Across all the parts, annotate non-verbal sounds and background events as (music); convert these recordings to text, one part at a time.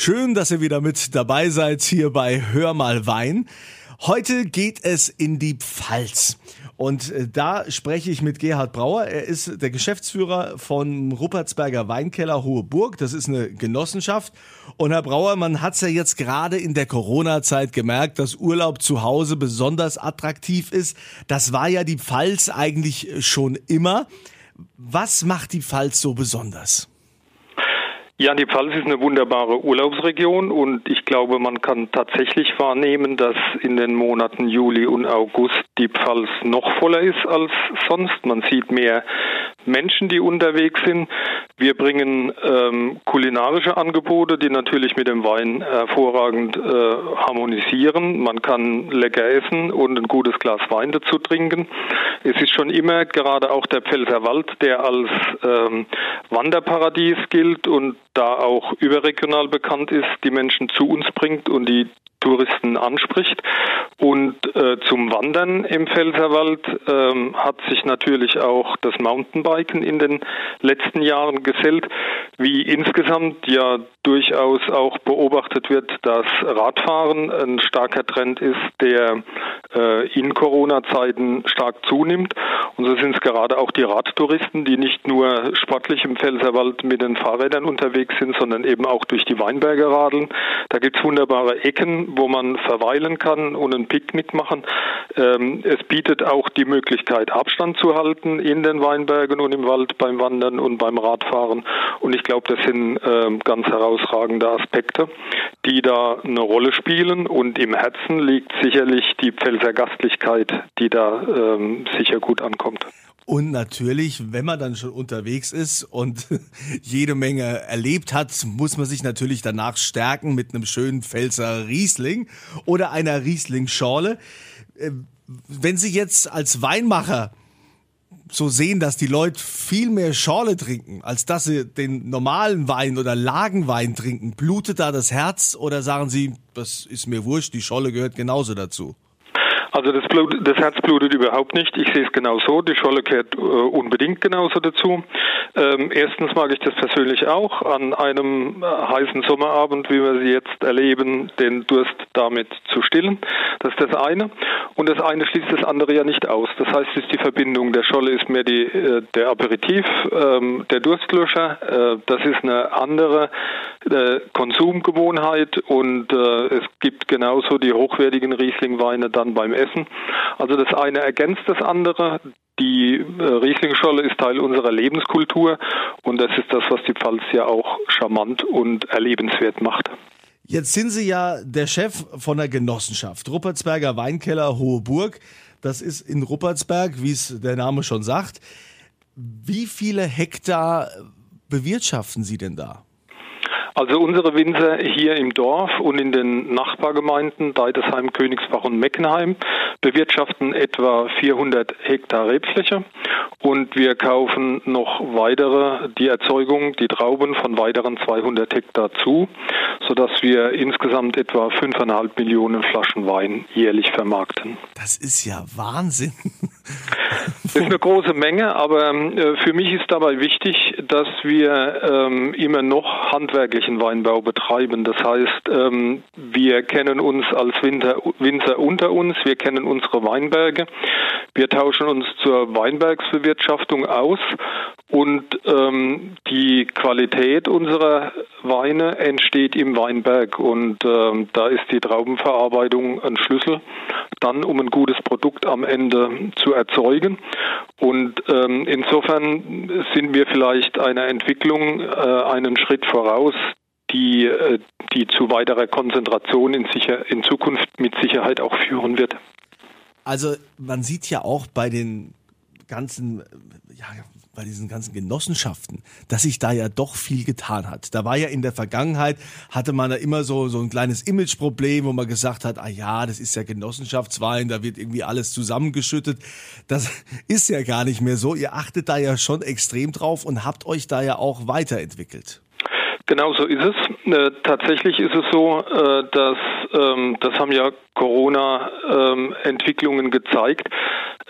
Schön, dass ihr wieder mit dabei seid hier bei Hör mal Wein. Heute geht es in die Pfalz. Und äh, da spreche ich mit Gerhard Brauer. Er ist der Geschäftsführer von Ruppertsberger Weinkeller Hohe Burg. Das ist eine Genossenschaft. Und Herr Brauer, man hat es ja jetzt gerade in der Corona-Zeit gemerkt, dass Urlaub zu Hause besonders attraktiv ist. Das war ja die Pfalz eigentlich schon immer. Was macht die Pfalz so besonders? Ja, die Pfalz ist eine wunderbare Urlaubsregion und ich glaube, man kann tatsächlich wahrnehmen, dass in den Monaten Juli und August die Pfalz noch voller ist als sonst. Man sieht mehr Menschen, die unterwegs sind. Wir bringen ähm, kulinarische Angebote, die natürlich mit dem Wein hervorragend äh, harmonisieren. Man kann lecker essen und ein gutes Glas Wein dazu trinken. Es ist schon immer gerade auch der Pfälzerwald, der als ähm, Wanderparadies gilt und da auch überregional bekannt ist, die Menschen zu uns bringt und die Touristen anspricht. Und äh, zum Wandern im Pfälzerwald ähm, hat sich natürlich auch das Mountainbiken in den letzten Jahren gesellt, wie insgesamt ja durchaus auch beobachtet wird, dass Radfahren ein starker Trend ist, der äh, in Corona-Zeiten stark zunimmt. Und so sind es gerade auch die Radtouristen, die nicht nur sportlich im Pfälzerwald mit den Fahrrädern unterwegs sind, sondern eben auch durch die Weinberge radeln. Da gibt es wunderbare Ecken, wo man verweilen kann und ein Picknick machen. Ähm, es bietet auch die Möglichkeit, Abstand zu halten in den Weinbergen und im Wald beim Wandern und beim Radfahren. Und ich glaube, das sind ähm, ganz herausragende Aspekte, die da eine Rolle spielen. Und im Herzen liegt sicherlich die Pfälzer Gastlichkeit, die da ähm, sicher gut ankommt. Und natürlich, wenn man dann schon unterwegs ist und (laughs) jede Menge erlebt hat, muss man sich natürlich danach stärken mit einem schönen Pfälzer Riesling oder einer Riesling-Schorle. Äh, wenn Sie jetzt als Weinmacher so sehen, dass die Leute viel mehr Schorle trinken, als dass sie den normalen Wein oder Lagenwein trinken, blutet da das Herz oder sagen Sie, das ist mir wurscht, die Schorle gehört genauso dazu? Also das, Blut, das Herz blutet überhaupt nicht. Ich sehe es genau so. Die Scholle gehört äh, unbedingt genauso dazu. Ähm, erstens mag ich das persönlich auch, an einem äh, heißen Sommerabend, wie wir sie jetzt erleben, den Durst damit zu stillen. Das ist das eine. Und das eine schließt das andere ja nicht aus. Das heißt, es ist die Verbindung. Der Scholle ist mehr die, äh, der Aperitif, ähm, der Durstlöscher. Äh, das ist eine andere äh, Konsumgewohnheit und äh, es gibt genauso die hochwertigen Rieslingweine dann beim Essen. Also das eine ergänzt das andere. Die äh, Rieslingscholle ist Teil unserer Lebenskultur und das ist das, was die Pfalz ja auch charmant und erlebenswert macht. Jetzt sind Sie ja der Chef von der Genossenschaft, Ruppertsberger Weinkeller Hohe Burg. Das ist in Ruppertsberg, wie es der Name schon sagt. Wie viele Hektar bewirtschaften Sie denn da? Also unsere Winzer hier im Dorf und in den Nachbargemeinden Deidesheim, Königsbach und Meckenheim bewirtschaften etwa 400 Hektar Rebfläche und wir kaufen noch weitere, die Erzeugung, die Trauben von weiteren 200 Hektar zu, sodass wir insgesamt etwa 5,5 Millionen Flaschen Wein jährlich vermarkten. Das ist ja Wahnsinn. Das (laughs) ist eine große Menge, aber äh, für mich ist dabei wichtig, dass wir ähm, immer noch handwerklichen Weinbau betreiben. Das heißt, ähm, wir kennen uns als Winter, Winzer unter uns, wir kennen unsere Weinberge, wir tauschen uns zur Weinbergsbewirtschaftung aus und ähm, die Qualität unserer Weine entsteht im Weinberg und ähm, da ist die Traubenverarbeitung ein Schlüssel, dann um ein gutes Produkt am Ende zu erzeugen. Und ähm, insofern sind wir vielleicht einer Entwicklung äh, einen Schritt voraus, die, äh, die zu weiterer Konzentration in, sicher, in Zukunft mit Sicherheit auch führen wird. Also man sieht ja auch bei den ganzen, ja, bei diesen ganzen Genossenschaften, dass sich da ja doch viel getan hat. Da war ja in der Vergangenheit, hatte man da immer so, so ein kleines Imageproblem, wo man gesagt hat, ah ja, das ist ja Genossenschaftswein, da wird irgendwie alles zusammengeschüttet. Das (laughs) ist ja gar nicht mehr so. Ihr achtet da ja schon extrem drauf und habt euch da ja auch weiterentwickelt. Genau so ist es. Äh, tatsächlich ist es so, äh, dass ähm, das haben ja Corona-Entwicklungen ähm, gezeigt,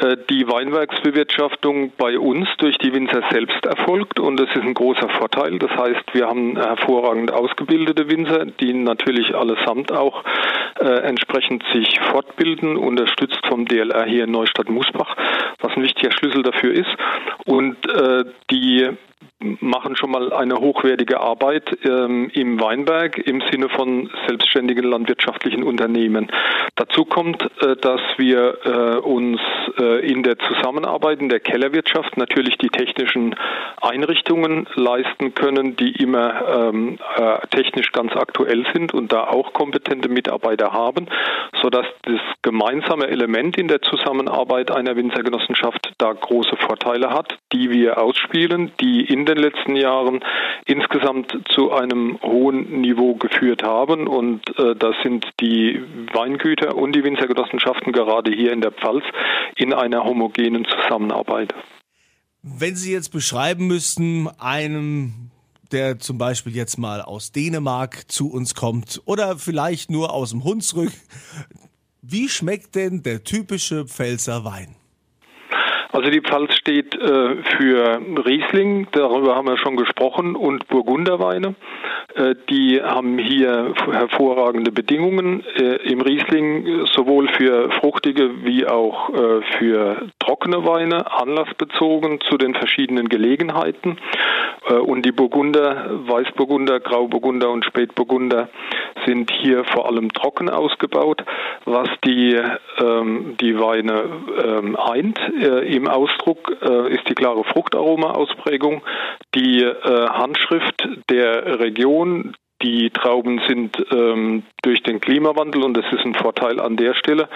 äh, die Weinbergsbewirtschaftung bei uns durch die Winzer selbst erfolgt und das ist ein großer Vorteil. Das heißt, wir haben hervorragend ausgebildete Winzer, die natürlich allesamt auch äh, entsprechend sich fortbilden, unterstützt vom DLR hier in Neustadt-Musbach, was ein wichtiger Schlüssel dafür ist. Und äh, die machen schon mal eine hochwertige Arbeit ähm, im Weinberg im Sinne von selbstständigen landwirtschaftlichen Unternehmen. Dazu kommt, äh, dass wir äh, uns äh, in der Zusammenarbeit in der Kellerwirtschaft natürlich die technischen Einrichtungen leisten können, die immer ähm, äh, technisch ganz aktuell sind und da auch kompetente Mitarbeiter haben, sodass das gemeinsame Element in der Zusammenarbeit einer Winzergenossenschaft da große Vorteile hat, die wir ausspielen, die in den letzten Jahren insgesamt zu einem hohen Niveau geführt haben. Und äh, das sind die Weingüter und die Winzergenossenschaften gerade hier in der Pfalz in einer homogenen Zusammenarbeit. Wenn Sie jetzt beschreiben müssten, einem der zum Beispiel jetzt mal aus Dänemark zu uns kommt oder vielleicht nur aus dem Hunsrück. Wie schmeckt denn der typische Pfälzer Wein? Also die Pfalz steht äh, für Riesling, darüber haben wir schon gesprochen, und Burgunderweine. Äh, die haben hier hervorragende Bedingungen äh, im Riesling, sowohl für fruchtige wie auch äh, für trockene Weine, anlassbezogen zu den verschiedenen Gelegenheiten. Und die Burgunder, Weißburgunder, Grauburgunder und Spätburgunder sind hier vor allem trocken ausgebaut, was die, ähm, die Weine ähm, eint. Im Ausdruck ist die klare Fruchtaroma-Ausprägung, die Handschrift der Region, die Trauben sind ähm, durch den Klimawandel, und das ist ein Vorteil an der Stelle,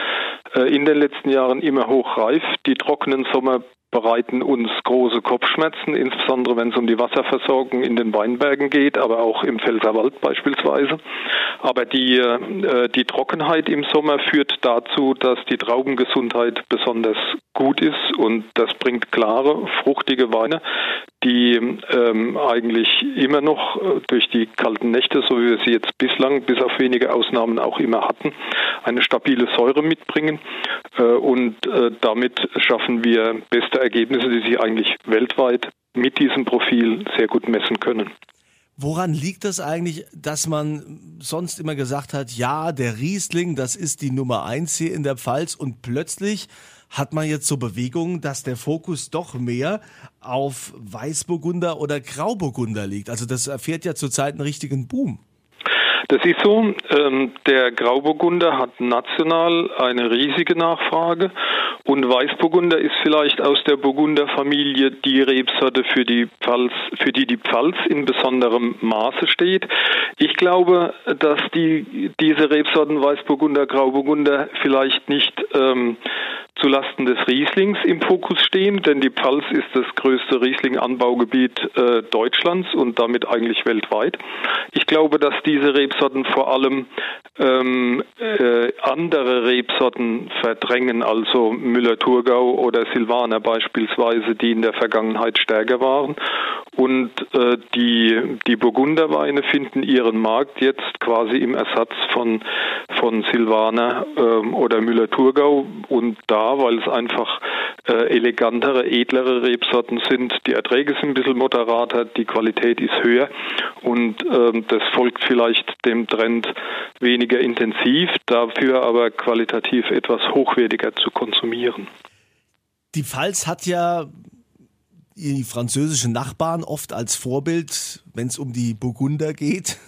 äh, in den letzten Jahren immer hochreif. Die trockenen Sommer bereiten uns große Kopfschmerzen, insbesondere wenn es um die Wasserversorgung in den Weinbergen geht, aber auch im Pfälzerwald beispielsweise. Aber die, äh, die Trockenheit im Sommer führt dazu, dass die Traubengesundheit besonders gut ist und das bringt klare, fruchtige Weine, die ähm, eigentlich immer noch äh, durch die kalten Nächte, so wie wir sie jetzt bislang, bis auf wenige Ausnahmen auch immer hatten, eine stabile Säure mitbringen. Äh, und äh, damit schaffen wir beste Ergebnisse, die sich eigentlich weltweit mit diesem Profil sehr gut messen können. Woran liegt das eigentlich, dass man sonst immer gesagt hat, ja, der Riesling, das ist die Nummer eins hier in der Pfalz und plötzlich hat man jetzt so Bewegungen, dass der Fokus doch mehr auf Weißburgunder oder Grauburgunder liegt. Also das erfährt ja zurzeit einen richtigen Boom. Das ist so. Ähm, der Grauburgunder hat national eine riesige Nachfrage und Weißburgunder ist vielleicht aus der Burgunderfamilie die Rebsorte, für die Pfalz, für die die Pfalz in besonderem Maße steht. Ich glaube, dass die, diese Rebsorten Weißburgunder, Grauburgunder vielleicht nicht ähm, zulasten des Rieslings im Fokus stehen, denn die Pfalz ist das größte Riesling-Anbaugebiet äh, Deutschlands und damit eigentlich weltweit. Ich glaube, dass diese Rebsorten vor allem ähm, äh, andere Rebsorten verdrängen, also Müller-Thurgau oder Silvaner beispielsweise, die in der Vergangenheit stärker waren. Und äh, die, die Burgunderweine finden ihren Markt jetzt quasi im Ersatz von, von Silvaner ähm, oder Müller-Thurgau. Und da, weil es einfach äh, elegantere, edlere Rebsorten sind, die Erträge sind ein bisschen moderater, die Qualität ist höher und ähm, das folgt vielleicht dem Trend weniger intensiv, dafür aber qualitativ etwas hochwertiger zu konsumieren. Die Pfalz hat ja die französischen Nachbarn oft als Vorbild, wenn es um die Burgunder geht.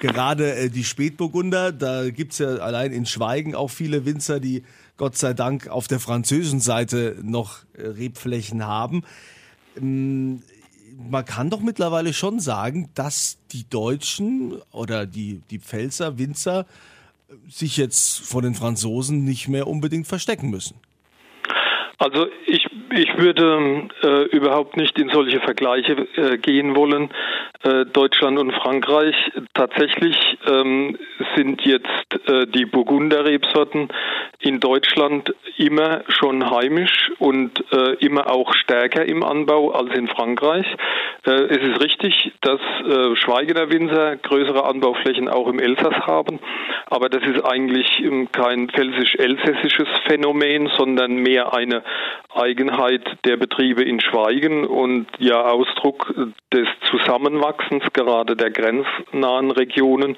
Gerade äh, die Spätburgunder, da gibt es ja allein in Schweigen auch viele Winzer, die Gott sei Dank auf der französischen Seite noch äh, Rebflächen haben. Ähm, man kann doch mittlerweile schon sagen, dass die Deutschen oder die, die Pfälzer Winzer äh, sich jetzt vor den Franzosen nicht mehr unbedingt verstecken müssen. Also ich Ich würde äh, überhaupt nicht in solche Vergleiche äh, gehen wollen. Äh, Deutschland und Frankreich. Tatsächlich ähm, sind jetzt äh, die Burgunder-Rebsorten in Deutschland immer schon heimisch und äh, immer auch stärker im Anbau als in Frankreich. Äh, es ist richtig, dass Schweigener Winzer größere Anbauflächen auch im Elsass haben, aber das ist eigentlich ähm, kein pfälzisch-elsässisches Phänomen, sondern mehr eine Eigenheit der Betriebe in Schweigen und ja Ausdruck des Zusammenwachsens gerade der grenznahen Regionen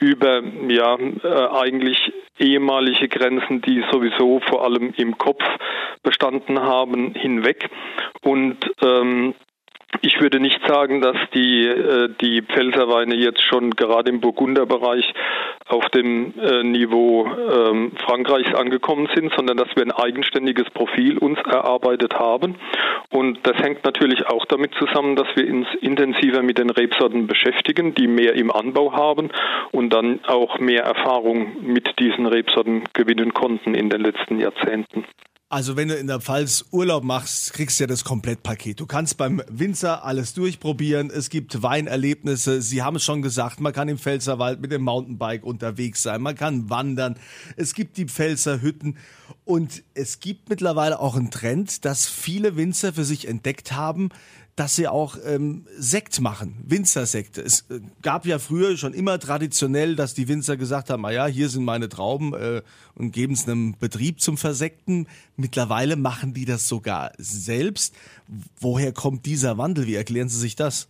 über ja äh, eigentlich ehemalige Grenzen, die sowieso vor allem im Kopf bestanden haben, hinweg. Und ähm, ich würde nicht sagen, dass die, äh, die Pfälzerweine jetzt schon gerade im Burgunderbereich auf dem äh, Niveau ähm, Frankreichs angekommen sind, sondern dass wir ein eigenständiges Profil uns erarbeitet haben. Und das hängt natürlich auch damit zusammen, dass wir uns intensiver mit den Rebsorten beschäftigen, die mehr im Anbau haben und dann auch mehr Erfahrung mit diesen Rebsorten gewinnen konnten in den letzten Jahrzehnten. Also wenn du in der Pfalz Urlaub machst, kriegst du ja das Komplettpaket. Du kannst beim Winzer alles durchprobieren. Es gibt Weinerlebnisse. Sie haben es schon gesagt, man kann im Pfälzerwald mit dem Mountainbike unterwegs sein. Man kann wandern. Es gibt die Pfälzer Hütten. Und es gibt mittlerweile auch einen Trend, dass viele Winzer für sich entdeckt haben, dass sie auch ähm, Sekt machen, Winzersekte. Es äh, gab ja früher schon immer traditionell, dass die Winzer gesagt haben, ah ja, hier sind meine Trauben äh, und geben es einem Betrieb zum Versekten. Mittlerweile machen die das sogar selbst. Woher kommt dieser Wandel? Wie erklären Sie sich das?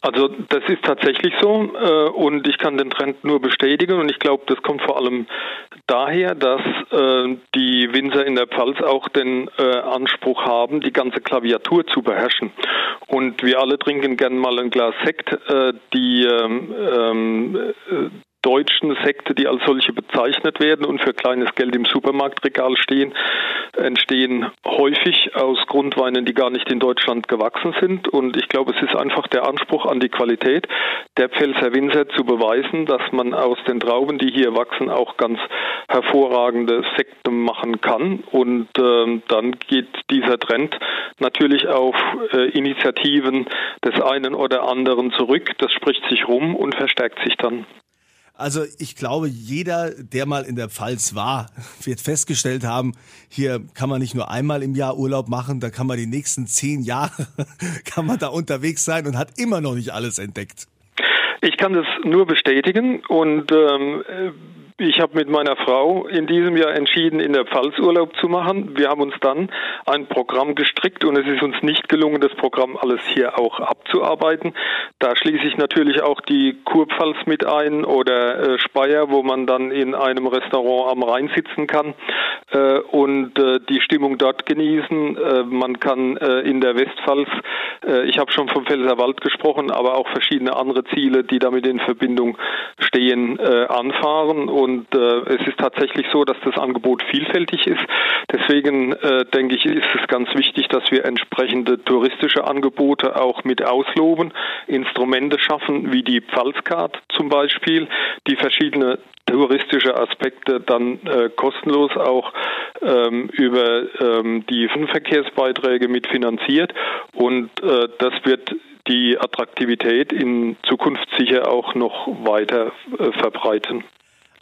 Also das ist tatsächlich so äh, und ich kann den Trend nur bestätigen und ich glaube, das kommt vor allem daher, dass äh, die Winzer in der Pfalz auch den äh, Anspruch haben, die ganze Klaviatur zu beherrschen. Und wir alle trinken gern mal ein Glas Sekt. Äh, die ähm, ähm, deutschen Sekte, die als solche bezeichnet werden und für kleines Geld im Supermarktregal stehen, entstehen häufig aus Grundweinen, die gar nicht in Deutschland gewachsen sind. Und ich glaube, es ist einfach der Anspruch an die Qualität der Pfälzer Winzer zu beweisen, dass man aus den Trauben, die hier wachsen, auch ganz hervorragende Sekte machen kann. Und äh, dann geht dieser Trend natürlich auf äh, Initiativen des einen oder anderen zurück. Das spricht sich rum und verstärkt sich dann. Also ich glaube, jeder, der mal in der Pfalz war, wird festgestellt haben, hier kann man nicht nur einmal im Jahr Urlaub machen, da kann man die nächsten zehn Jahre, (laughs) kann man da unterwegs sein und hat immer noch nicht alles entdeckt. Ich kann das nur bestätigen und ähm, ich habe mit meiner Frau in diesem Jahr entschieden, in der Pfalz Urlaub zu machen. Wir haben uns dann ein Programm gestrickt und es ist uns nicht gelungen, das Programm alles hier auch abzuarbeiten. Da schließe ich natürlich auch die Kurpfalz mit ein oder äh, Speyer, wo man dann in einem Restaurant am Rhein sitzen kann äh, und äh, die Stimmung dort genießen. Äh, man kann äh, in der Westpfalz, äh, ich habe schon vom Pfälzerwald gesprochen, aber auch verschiedene andere Ziele, die damit in Verbindung stehen, anfahren und und äh, es ist tatsächlich so, dass das Angebot vielfältig ist. Deswegen äh, denke ich, ist es ganz wichtig, dass wir entsprechende touristische Angebote auch mit ausloben, Instrumente schaffen, wie die Pfalzcard zum Beispiel, die verschiedene touristische Aspekte dann äh, kostenlos auch ähm, über ähm, die Verkehrsbeiträge mitfinanziert und äh, das wird die Attraktivität in Zukunft sicher auch noch weiter äh, verbreiten.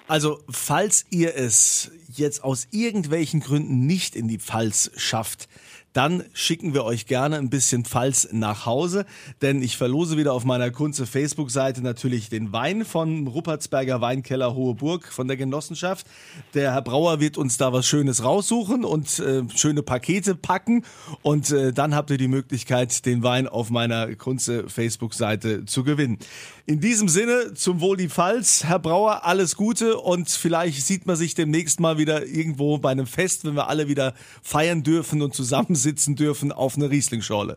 Also, falls ihr es jetzt aus irgendwelchen Gründen nicht in die Pfalz schafft, dann schicken wir euch gerne ein bisschen Pfalz nach Hause, denn ich verlose wieder auf meiner Kunze Facebook-Seite natürlich den Wein von Ruppertsberger Weinkeller Hohe Burg von der Genossenschaft. Der Herr Brauer wird uns da was Schönes raussuchen und äh, schöne Pakete packen und äh, dann habt ihr die Möglichkeit, den Wein auf meiner Kunze Facebook-Seite zu gewinnen. In diesem Sinne, zum Wohl die Pfalz. Herr Brauer, alles Gute und vielleicht sieht man sich demnächst mal wieder irgendwo bei einem Fest, wenn wir alle wieder feiern dürfen und zusammen sitzen dürfen auf einer Rieslingschorle.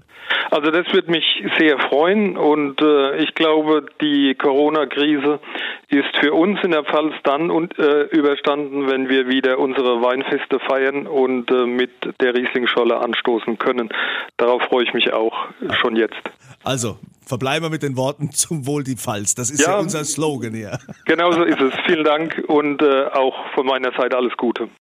Also das würde mich sehr freuen und äh, ich glaube, die Corona-Krise ist für uns in der Pfalz dann und, äh, überstanden, wenn wir wieder unsere Weinfeste feiern und äh, mit der Rieslingschorle anstoßen können. Darauf freue ich mich auch schon jetzt. Also, verbleiben wir mit den Worten zum Wohl die Pfalz. Das ist ja, ja unser Slogan hier. Genau so ist es. Vielen Dank und äh, auch von meiner Seite alles Gute.